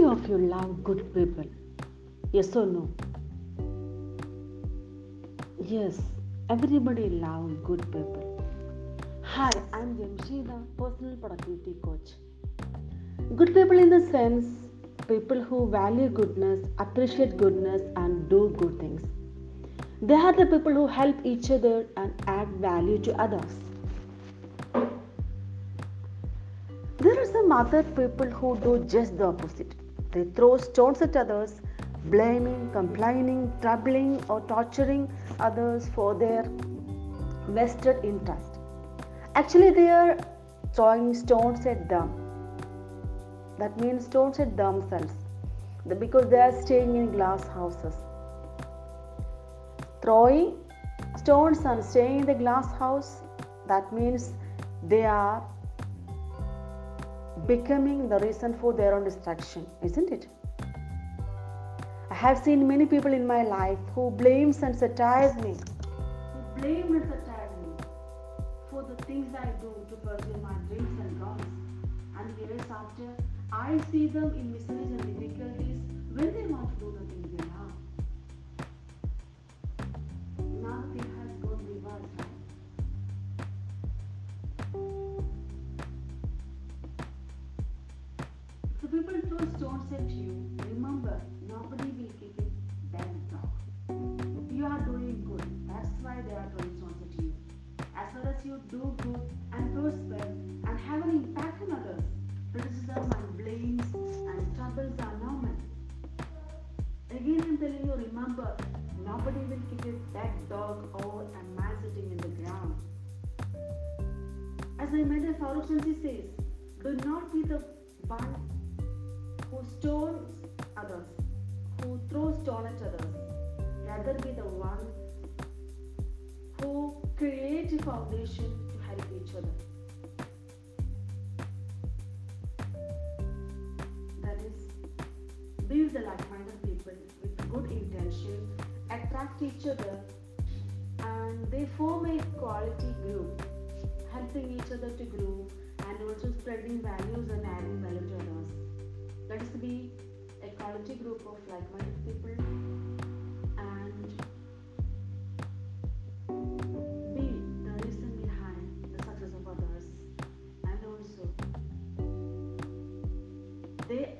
you love good people? Yes or no? Yes, everybody loves good people. Hi, I'm Jamshida, personal productivity coach. Good people in the sense people who value goodness, appreciate goodness, and do good things. They are the people who help each other and add value to others. There are some other people who do just the opposite. They throw stones at others, blaming, complaining, troubling, or torturing others for their vested interest. Actually, they are throwing stones at them. That means stones at themselves because they are staying in glass houses. Throwing stones and staying in the glass house, that means they are becoming the reason for their own destruction, isn't it? I have seen many people in my life who blames and satires me, who blame and satire me for the things I do to pursue my dreams and goals. And years after, I see them in miseries and difficulties when they want to do the things they love. People throw stones at you, remember nobody will kick it then dog. You are doing good. That's why they are throwing stones at you. As long as you do good and prosper and have an impact on others, criticism and blames and troubles are normal. Again, I'm telling you, remember, nobody will kick a dead dog or a man sitting in the ground. As I Mehdi Farooq Shansi says, do not be the one stones others, who throws stone at others. Rather be the one who create a foundation to help each other. That is, with the like-minded people with good intention, attract each other, and they form a quality group, helping each other to grow and also spreading values and adding value to others. Let us be a quality group of like-minded people and be the reason behind the success of others. And also they